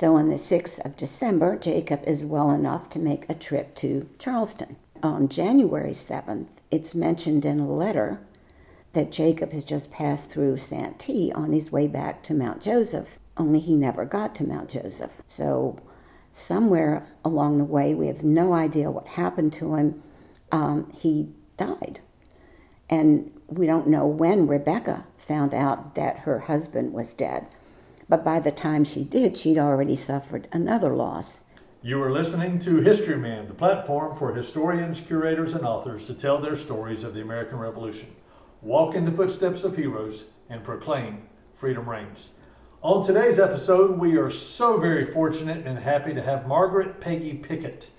So on the 6th of December, Jacob is well enough to make a trip to Charleston. On January 7th, it's mentioned in a letter that Jacob has just passed through Santee on his way back to Mount Joseph, only he never got to Mount Joseph. So somewhere along the way, we have no idea what happened to him. Um, he died. And we don't know when Rebecca found out that her husband was dead. But by the time she did, she'd already suffered another loss. You are listening to History Man, the platform for historians, curators, and authors to tell their stories of the American Revolution, walk in the footsteps of heroes, and proclaim freedom reigns. On today's episode, we are so very fortunate and happy to have Margaret Peggy Pickett,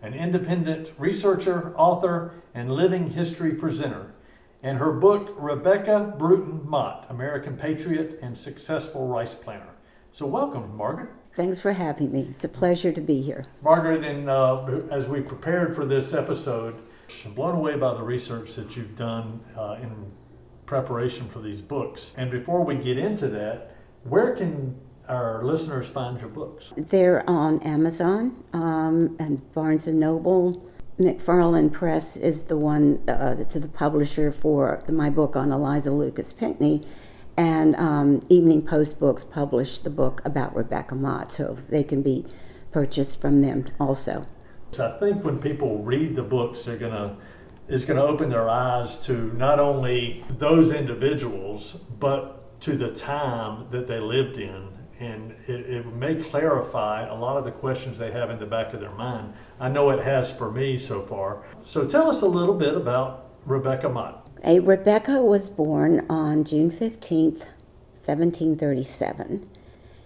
an independent researcher, author, and living history presenter and her book, Rebecca Brewton Motte, American Patriot and Successful Rice Planter. So, welcome, Margaret. Thanks for having me. It's a pleasure to be here. Margaret, and uh, as we prepared for this episode, I'm blown away by the research that you've done uh, in preparation for these books. And before we get into that, where can our listeners find your books? They're on Amazon um, and Barnes and Noble McFarland Press is the one uh, that's the publisher for my book on Eliza Lucas Pinckney, and um, Evening Post Books published the book about Rebecca Motte, so they can be purchased from them also. So I think when people read the books, they're gonna it's gonna open their eyes to not only those individuals, but to the time that they lived in and it, it, may clarify a lot of the questions they have in the back of their mind. I know it has for me so far. So tell us a little bit about Rebecca Motte. A Rebecca was born on June 15th, 1737.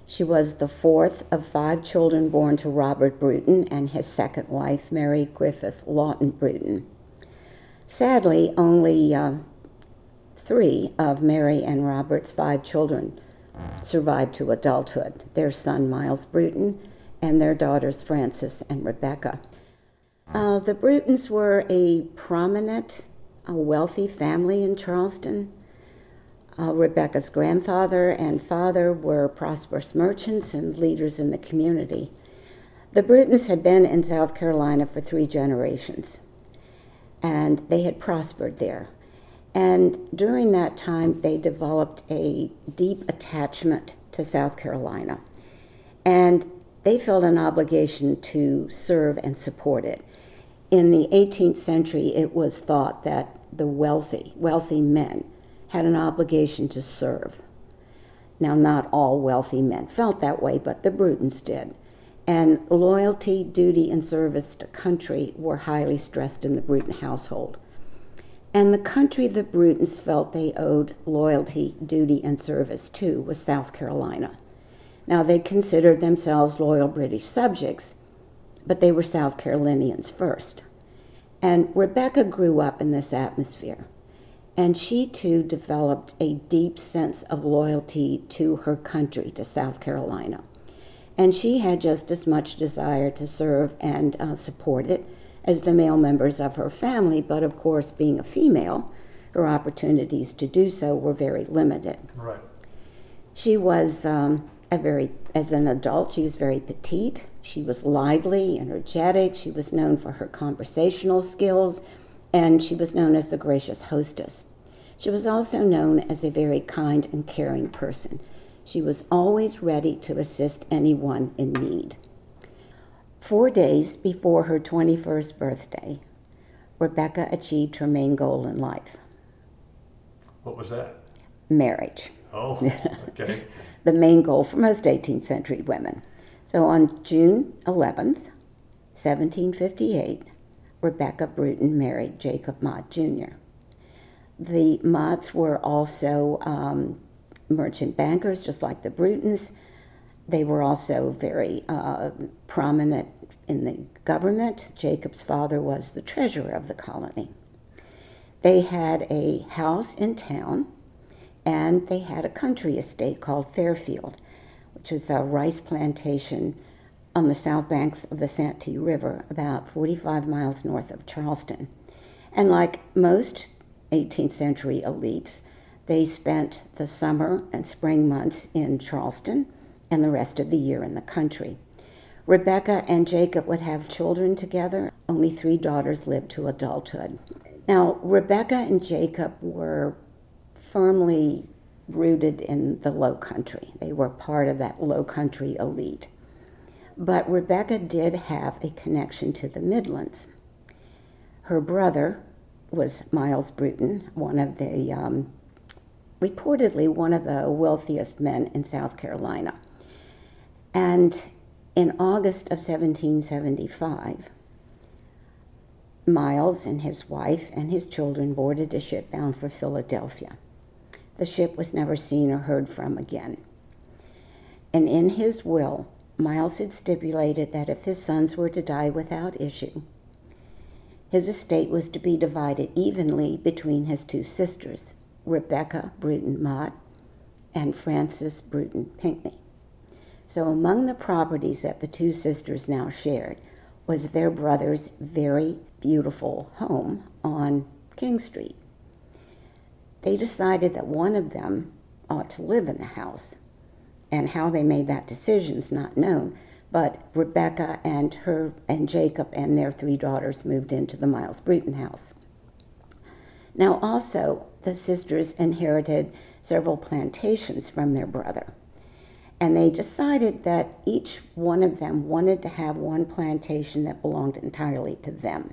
She was the fourth of five children born to Robert Brewton and his second wife, Mary Griffith Lawton Brewton. Sadly, only uh, three of Mary and Robert's five children survived to adulthood their son Miles Brewton and their daughters Frances and Rebecca. Uh, the Brewtons were a prominent, a wealthy family in Charleston. Uh, Rebecca's grandfather and father were prosperous merchants and leaders in the community. The Brewtons had been in South Carolina for three generations, and they had prospered there. And during that time, they developed a deep attachment to South Carolina. And they felt an obligation to serve and support it. In the 18th century, it was thought that the wealthy, wealthy men, had an obligation to serve. Now, not all wealthy men felt that way, but the Brewtons did. And loyalty, duty, and service to country were highly stressed in the Brewton household and the country the Brewtons felt they owed loyalty, duty, and service to was South Carolina. Now, they considered themselves loyal British subjects, but they were South Carolinians first. And Rebecca grew up in this atmosphere, and she too developed a deep sense of loyalty to her country, to South Carolina. And she had just as much desire to serve and uh, support it as the male members of her family, but of course, being a female, her opportunities to do so were very limited. Right. She was um, a very, as an adult, she was very petite. She was lively, energetic. She was known for her conversational skills, and she was known as a gracious hostess. She was also known as a very kind and caring person. She was always ready to assist anyone in need. Four days before her 21st birthday, Rebecca achieved her main goal in life. What was that? Marriage. Oh, okay. the main goal for most 18th century women. So on June 11th, 1758, Rebecca Brewton married Jacob Motte Jr. The Mottes were also um, merchant bankers, just like the Brewtons. They were also very uh, prominent in the government. Jacob's father was the treasurer of the colony. They had a house in town and they had a country estate called Fairfield, which was a rice plantation on the south banks of the Santee River, about 45 miles north of Charleston. And like most 18th century elites, they spent the summer and spring months in Charleston and the rest of the year in the country. Rebecca and Jacob would have children together. Only three daughters lived to adulthood. Now, Rebecca and Jacob were firmly rooted in the low country. They were part of that low country elite. But Rebecca did have a connection to the Midlands. Her brother was Miles Brewton, one of the, um, reportedly, one of the wealthiest men in South Carolina. And in August of 1775, Miles and his wife and his children boarded a ship bound for Philadelphia. The ship was never seen or heard from again. And in his will, Miles had stipulated that if his sons were to die without issue, his estate was to be divided evenly between his two sisters, Rebecca Brewton Motte and Frances Brewton Pinckney. So, among the properties that the two sisters now shared was their brother's very beautiful home on King Street. They decided that one of them ought to live in the house, and how they made that decision is not known. But Rebecca and her and Jacob and their three daughters moved into the Miles Brewton house. Now, also, the sisters inherited several plantations from their brother. And they decided that each one of them wanted to have one plantation that belonged entirely to them.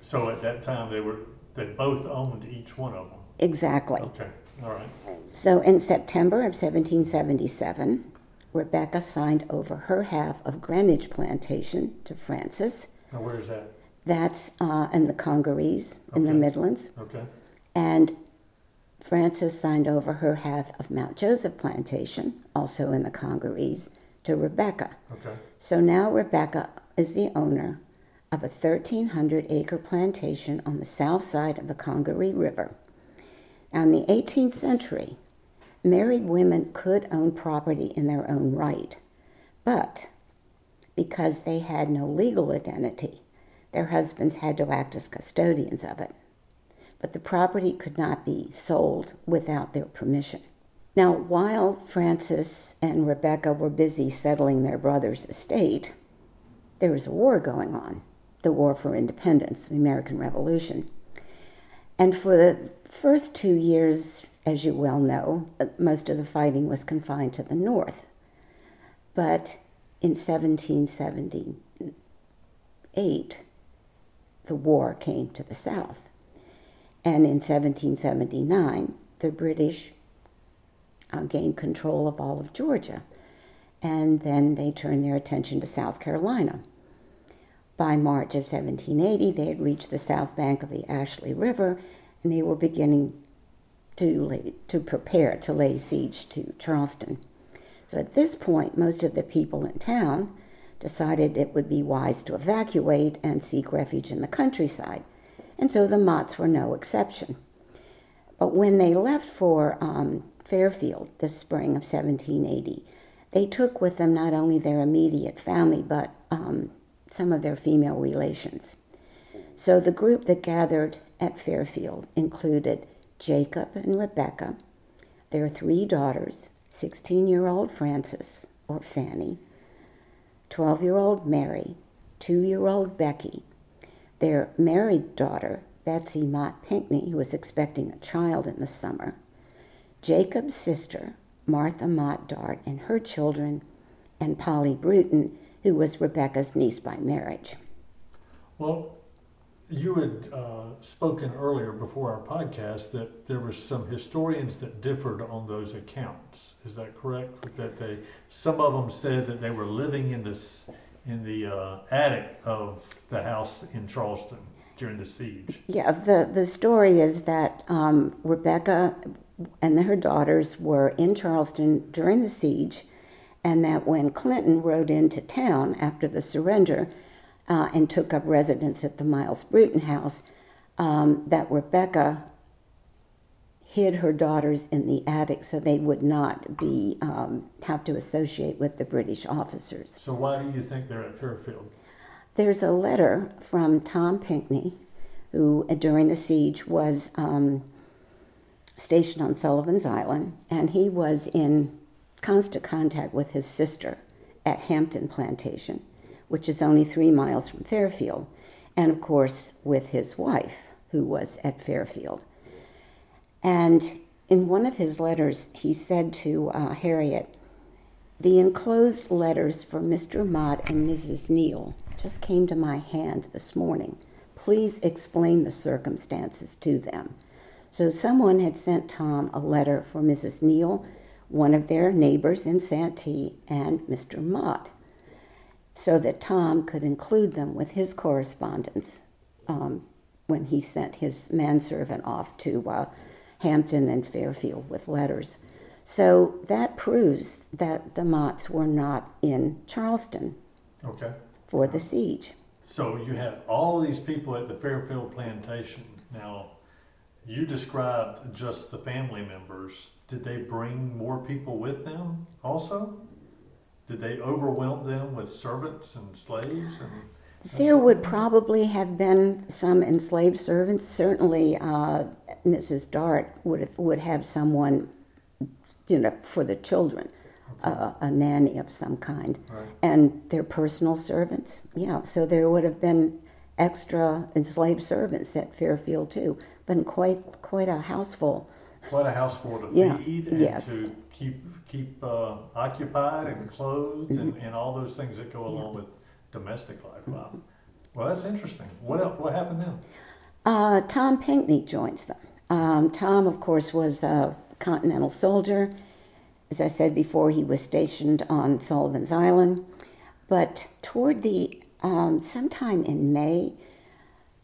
So at that time, they were, they both owned each one of them? Exactly. Okay, all right. So in September of 1777, Rebecca signed over her half of Greenwich Plantation to Frances. Now, where's that? That's uh, in the Congarees in the Okay. Midlands. Okay, And Frances signed over her half of Mount Joseph Plantation, also in the Congarees, to Rebecca. okay. So now Rebecca is the owner of a 1,300 acre plantation on the south side of the Congaree River. Now, in the 18th century, married women could own property in their own right, but because they had no legal identity, their husbands had to act as custodians of it. But the property could not be sold without their permission. Now, while Frances and Rebecca were busy settling their brother's estate, there was a war going on the War for Independence, the American Revolution. And for the first two years, as you well know, most of the fighting was confined to the North. But in 1778, the war came to the South. And in 1779, the British uh, gained control of all of Georgia. And then they turned their attention to South Carolina. By March of 1780, they had reached the south bank of the Ashley River and they were beginning to, lay, to prepare to lay siege to Charleston. So at this point, most of the people in town decided it would be wise to evacuate and seek refuge in the countryside. And so the Mottes were no exception. But when they left for um, Fairfield this spring of 1780, they took with them not only their immediate family, but um, some of their female relations. So the group that gathered at Fairfield included Jacob and Rebecca, their three daughters, 16 year old Frances, or Fanny, 12 year old Mary, two year old Becky, their married daughter, Betsy Motte Pinckney, who was expecting a child in the summer, Jacob's sister, Martha Motte Dart, and her children, and Polly Brewton, who was Rebecca's niece by marriage. Well, you had uh, spoken earlier before our podcast that there were some historians that differed on those accounts. Is that correct? That they, some of them said that they were living in this in the uh, attic of the house in Charleston during the siege. Yeah, the, the story is that um, Rebecca and her daughters were in Charleston during the siege, and that when Clinton rode into town after the surrender uh, and took up residence at the Miles Brewton house, um, that Rebecca hid her daughters in the attic so they would not be um, have to associate with the British officers. So why do you think they're at Fairfield? There's a letter from Tom Pinckney, who uh, during the siege was um, stationed on Sullivan's Island, and he was in constant contact with his sister at Hampton Plantation, which is only three miles from Fairfield, and of course with his wife, who was at Fairfield. And in one of his letters, he said to uh, Harriet, The enclosed letters for Mr. Motte and Mrs. Neal just came to my hand this morning. Please explain the circumstances to them. So, someone had sent Tom a letter for Mrs. Neal, one of their neighbors in Santee, and Mr. Motte, so that Tom could include them with his correspondence um, when he sent his manservant off to uh, Hampton and Fairfield with letters. So that proves that the Mottes were not in Charleston Okay. for the siege. So you had all these people at the Fairfield plantation. Now, you described just the family members. Did they bring more people with them also? Did they overwhelm them with servants and slaves and? There would probably have been some enslaved servants. Certainly, uh, Mrs. Dart would have, would have someone, you know, for the children, uh, a nanny of some kind, Right. and their personal servants. Yeah, so there would have been extra enslaved servants at Fairfield too, but quite quite a houseful. Quite a houseful to Yeah, feed and yes. to keep keep uh, occupied and clothed and, Mm-hmm. and all those things that go along with domestic life. Wow. Well, that's interesting. What else, what happened then? Uh, Tom Pinckney joins them. Um, Tom, of course, was a Continental soldier. As I said before, he was stationed on Sullivan's Island. But toward the um, sometime in May,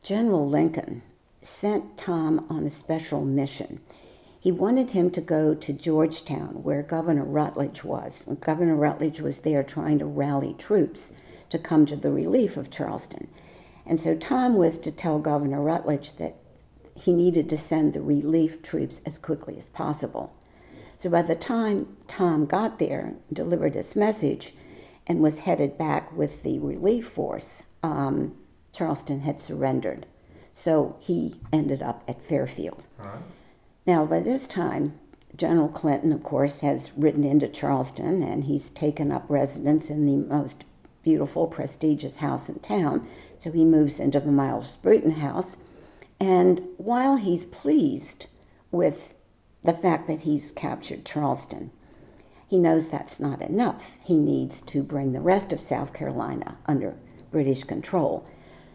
General Lincoln sent Tom on a special mission. He wanted him to go to Georgetown, where Governor Rutledge was. Governor Rutledge was there trying to rally troops to come to the relief of Charleston. And so Tom was to tell Governor Rutledge that he needed to send the relief troops as quickly as possible. So by the time Tom got there, delivered his message, and was headed back with the relief force, um, Charleston had surrendered. So he ended up at Fairfield. Right. Now, by this time, General Clinton, of course, has ridden into Charleston and he's taken up residence in the most beautiful, prestigious house in town. So he moves into the Miles Brewton house. And while he's pleased with the fact that he's captured Charleston, he knows that's not enough. He needs to bring the rest of South Carolina under British control.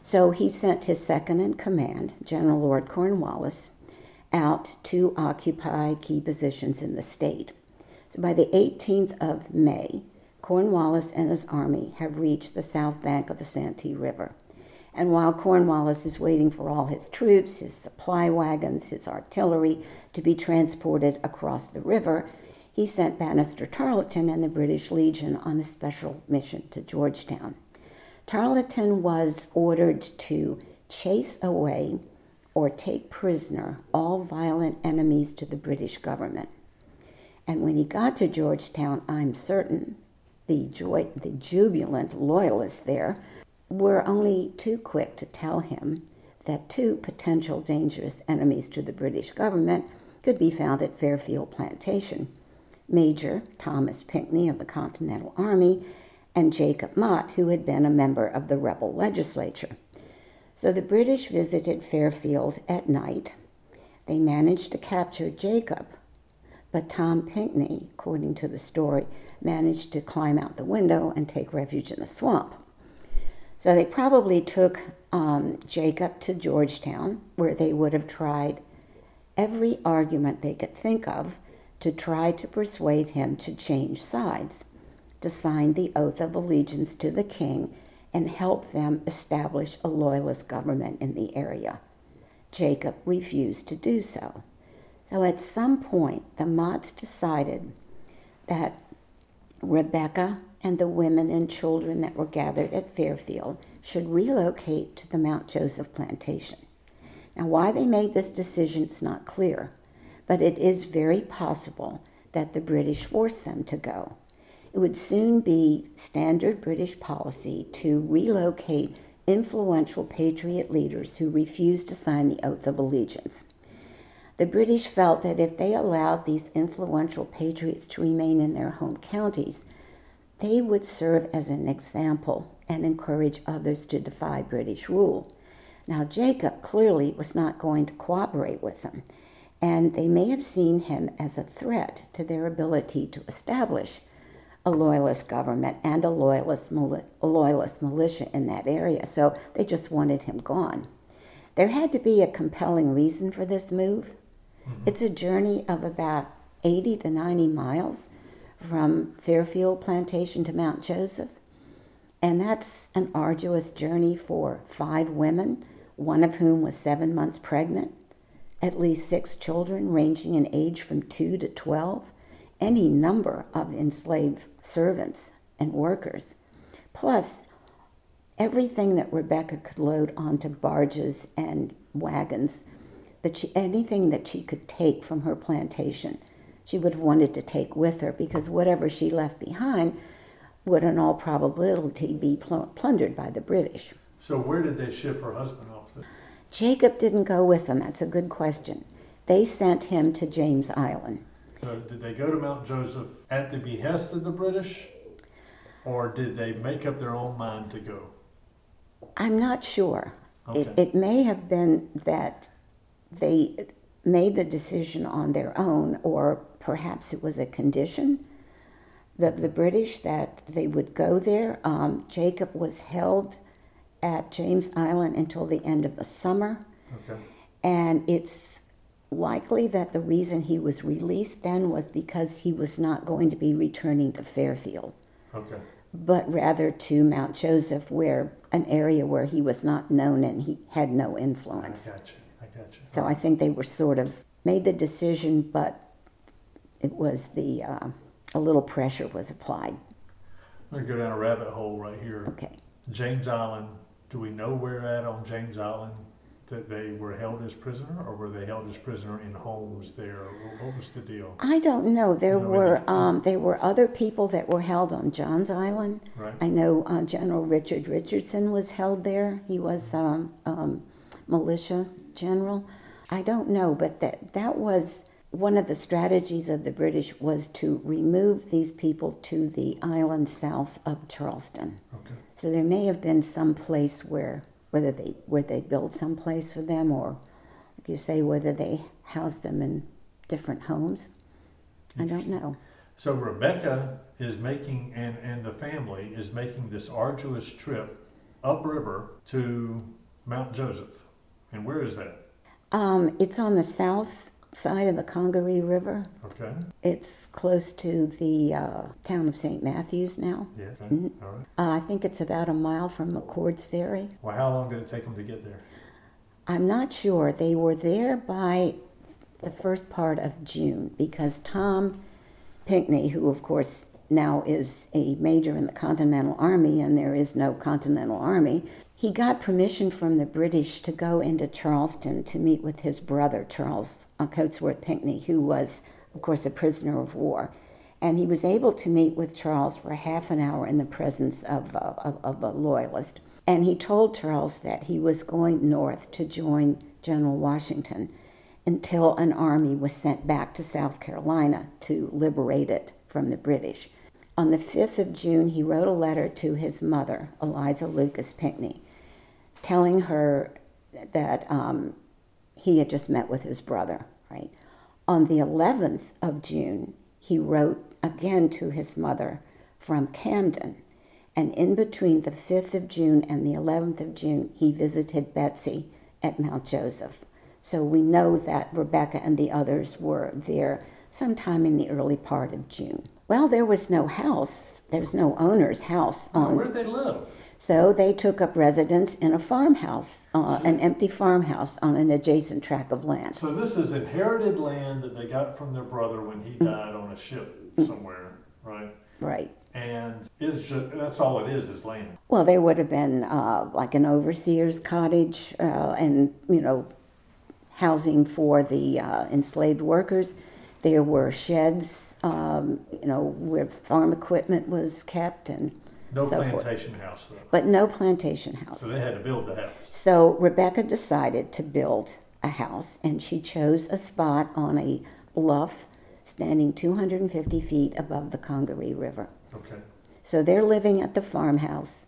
So he sent his second in command, General Lord Cornwallis, out to occupy key positions in the state. So by the 18th of May, Cornwallis and his army have reached the south bank of the Santee River. And while Cornwallis is waiting for all his troops, his supply wagons, his artillery to be transported across the river, he sent Banastre Tarleton and the British Legion on a special mission to Georgetown. Tarleton was ordered to chase away or take prisoner all violent enemies to the British government. And when he got to Georgetown, I'm certain the, joy, the jubilant loyalists there were only too quick to tell him that two potential dangerous enemies to the British government could be found at Fairfield Plantation Major Thomas Pinckney of the Continental Army and Jacob Motte, who had been a member of the rebel legislature. So the British visited Fairfield at night. They managed to capture Jacob, but Tom Pinckney, according to the story, managed to climb out the window and take refuge in the swamp. So they probably took um, Jacob to Georgetown, where they would have tried every argument they could think of to try to persuade him to change sides, to sign the oath of allegiance to the king, and help them establish a loyalist government in the area. Jacob refused to do so. So at some point, the Mottes decided that Rebecca and the women and children that were gathered at Fairfield should relocate to the Mount Joseph plantation. Now, why they made this decision is not clear, but it is very possible that the British forced them to go. It would soon be standard British policy to relocate influential Patriot leaders who refused to sign the Oath of Allegiance. The British felt that if they allowed these influential patriots to remain in their home counties, they would serve as an example and encourage others to defy British rule. Now, Jacob clearly was not going to cooperate with them, and they may have seen him as a threat to their ability to establish a loyalist government and a loyalist, a loyalist militia in that area, so they just wanted him gone. There had to be a compelling reason for this move. Mm-hmm. It's a journey of about 80 to 90 miles from Fairfield Plantation to Mount Joseph. And that's an arduous journey for five women, one of whom was seven months pregnant, at least six children ranging in age from two to 12, any number of enslaved servants and workers, plus everything that Rebecca could load onto barges and wagons, that she, anything that she could take from her plantation she would have wanted to take with her because whatever she left behind would, in all probability, be pl- plundered by the British. So, where did they ship her husband off to? Jacob didn't go with them. That's a good question. They sent him to James Island. So did they go to Mount Joseph at the behest of the British, or did they make up their own mind to go? I'm not sure. Okay. It, it may have been that they made the decision on their own, or perhaps it was a condition. The, the British that they would go there. Um, Jacob was held at James Island until the end of the summer. Okay. And it's likely that the reason he was released then was because he was not going to be returning to Fairfield. Okay. But rather to Mount Joseph, where an area where he was not known and he had no influence. I got you. I got you. So I think they were sort of made the decision, but it was the uh, a little pressure was applied. I'm gonna go down a rabbit hole right here. Okay. James Island. Do we know where at on James Island that they were held as prisoner, or were they held as prisoner in homes there? What was the deal? I don't know. There you know were um, there were other people that were held on John's Island. Right. I know uh, General Richard Richardson was held there. He was um, um, militia general. I don't know, but that that was one of the strategies of the British was to remove these people to the island south of Charleston. Okay. So there may have been some place where whether they where they built some place for them or like you say whether they housed them in different homes. I don't know. So Rebecca is making and, and the family is making this arduous trip upriver to Mount Joseph. And where is that? Um, it's on the south side of the Congaree River. Okay. It's close to the uh, town of St. Matthews now. Yeah. Okay. Mm-hmm. All right. Uh, I think it's about a mile from McCord's Ferry. Well, how long did it take them to get there? I'm not sure. They were there by the first part of June because Tom Pinckney, who of course now is a major in the Continental Army, and there is no Continental Army, he got permission from the British to go into Charleston to meet with his brother, Charles uh, Cotesworth Pinckney, who was, of course, a prisoner of war. And he was able to meet with Charles for half an hour in the presence of, uh, of, of a loyalist. And he told Charles that he was going north to join General Washington until an army was sent back to South Carolina to liberate it from the British. On the 5th of June, he wrote a letter to his mother, Eliza Lucas Pinckney, telling her that um, he had just met with his brother, right? On the 11th of June, he wrote again to his mother from Camden. And in between the 5th of June and the 11th of June, he visited Betsy at Mount Joseph. So we know that Rebecca and the others were there sometime in the early part of June. Well, there was no house. There was no owner's house on. Where did they live? So they took up residence in a farmhouse, uh, an empty farmhouse on an adjacent tract of land. So this is inherited land that they got from their brother when he mm. died on a ship somewhere, right? Right. And is just that's all it is is land. Well, there would have been uh, like an overseer's cottage, uh, and you know, housing for the uh, enslaved workers. There were sheds, um, you know, where farm equipment was kept and no so plantation forth. house, though. But no plantation house. So they had to build the house. So Rebecca decided to build a house, and she chose a spot on a bluff standing 250 feet above the Congaree River. Okay. So they're living at the farmhouse.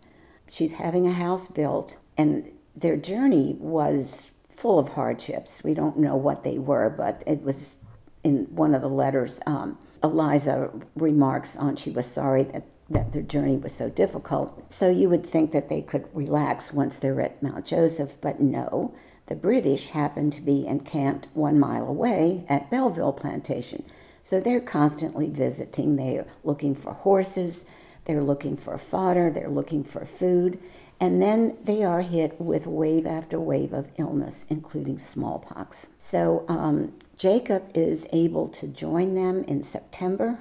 She's having a house built, and their journey was full of hardships. We don't know what they were, but it was in one of the letters. Um, Eliza remarks on she was sorry that, that their journey was so difficult. So you would think that they could relax once they're at Mount Joseph, but no. The British happened to be encamped one mile away at Belleville Plantation. So they're constantly visiting. They're looking for horses, they're looking for fodder, they're looking for food. And then they are hit with wave after wave of illness, including smallpox. So um, Jacob is able to join them in September.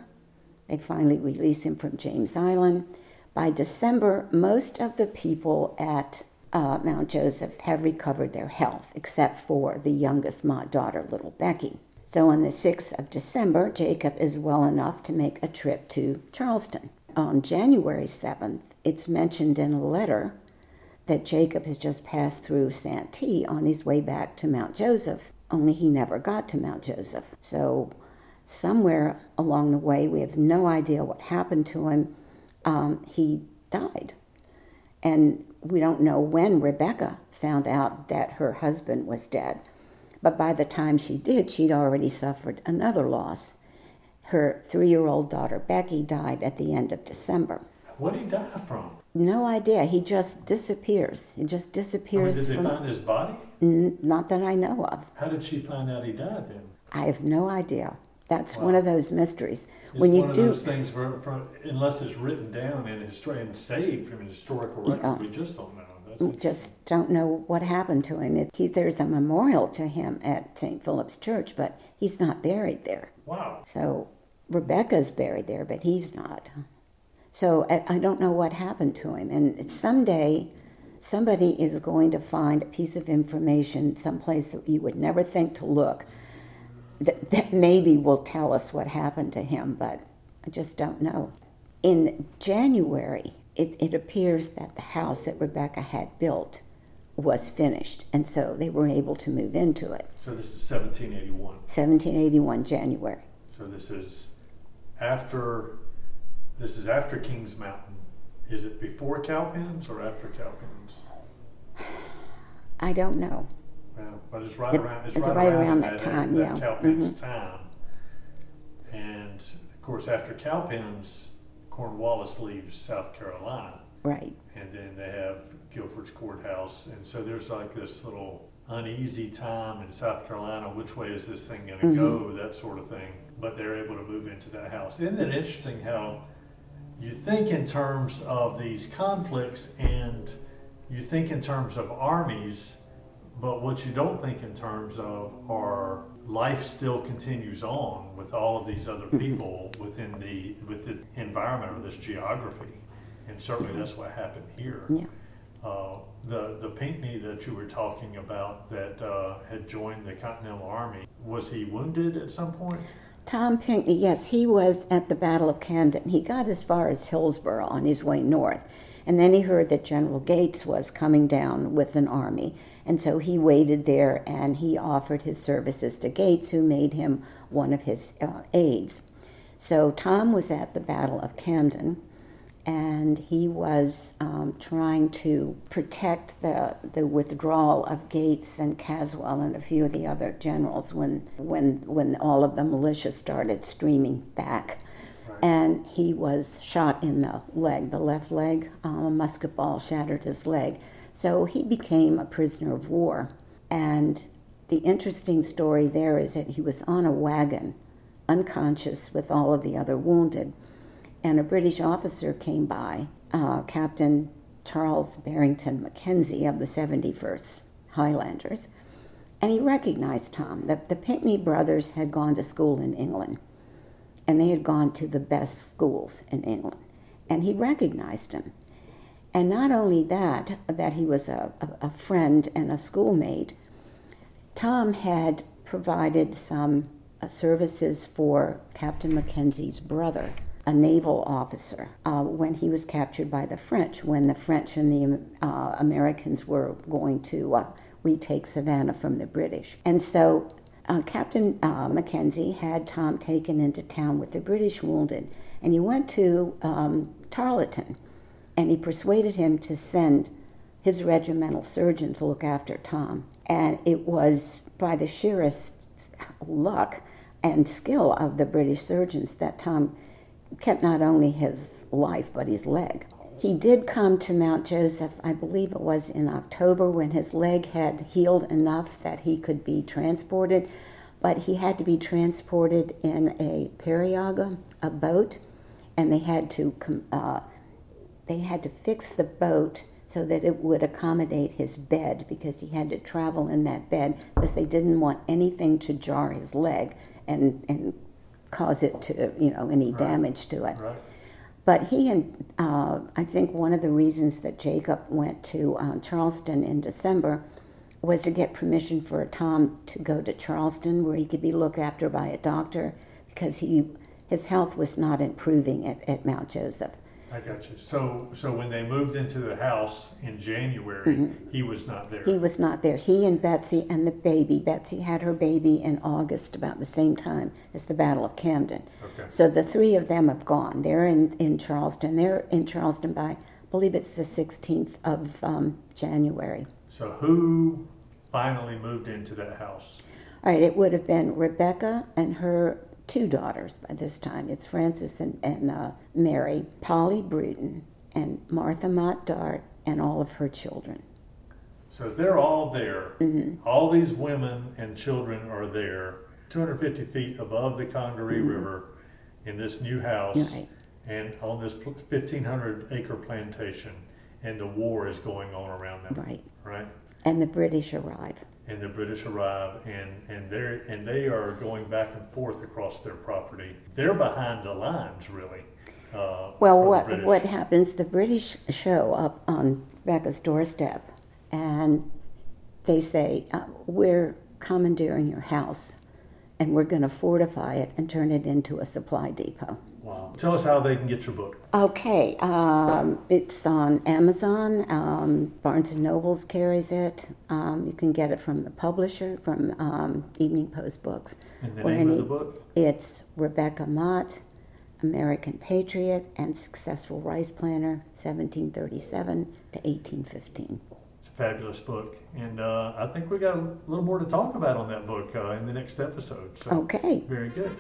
They finally release him from James Island. By December, most of the people at uh, Mount Joseph have recovered their health, except for the youngest daughter, little Becky. So on the 6th of December, Jacob is well enough to make a trip to Charleston. On January 7th, it's mentioned in a letter that Jacob has just passed through Santee on his way back to Mount Joseph, only he never got to Mount Joseph. So, somewhere along the way, we have no idea what happened to him. Um, he died. And we don't know when Rebecca found out that her husband was dead. But by the time she did, she'd already suffered another loss. Her three year old daughter, Becky, died at the end of December. What did he die from? No idea. He just disappears. He just disappears. I mean, did from, they find his body? N- not that I know of. How did she find out he died then? I have no idea. That's Wow. one of those mysteries. It's when you one of do, those things for, for, unless it's written down in history and saved from a historical record, Yeah. we just don't know. That's we just don't know what happened to him. It, he, there's a memorial to him at St. Philip's Church, but he's not buried there. wow. So Rebecca's buried there, but he's not. So I, I don't know what happened to him. And someday, somebody is going to find a piece of information someplace that you would never think to look that, that maybe will tell us what happened to him, but I just don't know. In January, it, it appears that the house that Rebecca had built was finished, and so they were able to move into it. So this is 1781. 1781 January. So this is after this is after Kings Mountain. Is it before Cowpens or after Cowpens? I don't know. Well, but it's right It- around. It's, it's right, right around, around that, that time, that yeah. Mm-hmm. Cowpens time. And of course, after Cowpens, Cornwallis leaves South Carolina, Right. and then they have Guilford's courthouse, and so there's like this little uneasy time in South Carolina. Which way is this thing going to Mhm. go? That sort of thing. But they're able to move into that house. Isn't it interesting how you think in terms of these conflicts and you think in terms of armies, but what you don't think in terms of are life still continues on with all of these other Mhm. people within the with the environment or this geography, and certainly that's what happened here. Yeah. Uh, the the Pinckney that you were talking about that uh, had joined the Continental Army was he wounded at some point? Tom Pinckney, yes, he was at the Battle of Camden. He got as far as Hillsborough on his way north. And then he heard that General Gates was coming down with an army. And so he waited there and he offered his services to Gates, who made him one of his uh, aides. So Tom was at the Battle of Camden and he was um, trying to protect the, the withdrawal of Gates and Caswell and a few of the other generals when, when, when all of the militia started streaming back. And he was shot in the leg, the left leg. Um, a musket ball shattered his leg. So he became a prisoner of war. And the interesting story there is that he was on a wagon, unconscious with all of the other wounded and a British officer came by, uh, Captain Charles Barrington Mackenzie of the 71st Highlanders, and he recognized Tom. The, the Pinckney brothers had gone to school in England, and they had gone to the best schools in England, and he recognized him. And not only that, that he was a, a, a friend and a schoolmate, Tom had provided some uh, services for Captain Mackenzie's brother a naval officer uh, when he was captured by the French, when the French and the uh, Americans were going to uh, retake Savannah from the British. And so uh, Captain uh, Mackenzie had Tom taken into town with the British wounded, and he went to um, Tarleton, and he persuaded him to send his regimental surgeon to look after Tom. And it was by the sheerest luck and skill of the British surgeons that Tom kept not only his life but his leg. He did come to Mount Joseph, I believe it was in October, when his leg had healed enough that he could be transported, but he had to be transported in a periauga, a boat, and they had to uh, they had to fix the boat so that it would accommodate his bed because he had to travel in that bed because they didn't want anything to jar his leg and and cause it to you know any Right. damage to it. Right. But he and uh, I think one of the reasons that Jacob went to uh, Charleston in December was to get permission for Tom to go to Charleston, where he could be looked after by a doctor, because he his health was not improving at, at Mount Joseph. I got you. So, so when they moved into the house in January, he was not there. Mm-hmm. He was not there. He and Betsy and the baby. Betsy had her baby in August, about the same time as the Battle of Camden. Okay. So the three of them have gone. They're in, in Charleston. They're in Charleston by, I believe it's the 16th of um, January. So who finally moved into that house? All right, it would have been Rebecca and her two daughters by this time. It's Frances and, and uh, Mary, Polly Brewton, and Martha Motte Dart, and all of her children. So they're all there. Mm-hmm. All these women and children are there, 250 feet above the Congaree River in this new house Mm-hmm. Right. and on this 1,500 acre plantation. And the war is going on around them, Right. right? And the British arrive. And the British arrive, and and they and they are going back and forth across their property. They're behind the lines, really. Uh, Well, what what happens? The British show up on Becca's doorstep, and they say, uh, "We're commandeering your house, and we're going to fortify it and turn it into a supply depot." Wow. Tell us how they can get your book. Okay, um, it's on Amazon. Um, Barnes and Nobles carries it. Um, you can get it from the publisher, from um, Evening Post Books. And the or name of any- the book. It's Rebecca Motte, American Patriot and Successful Rice Planner, 1737 to 1815. It's a fabulous book, and uh, I think we got a little more to talk about on that book uh, in the next episode. So Okay, very good.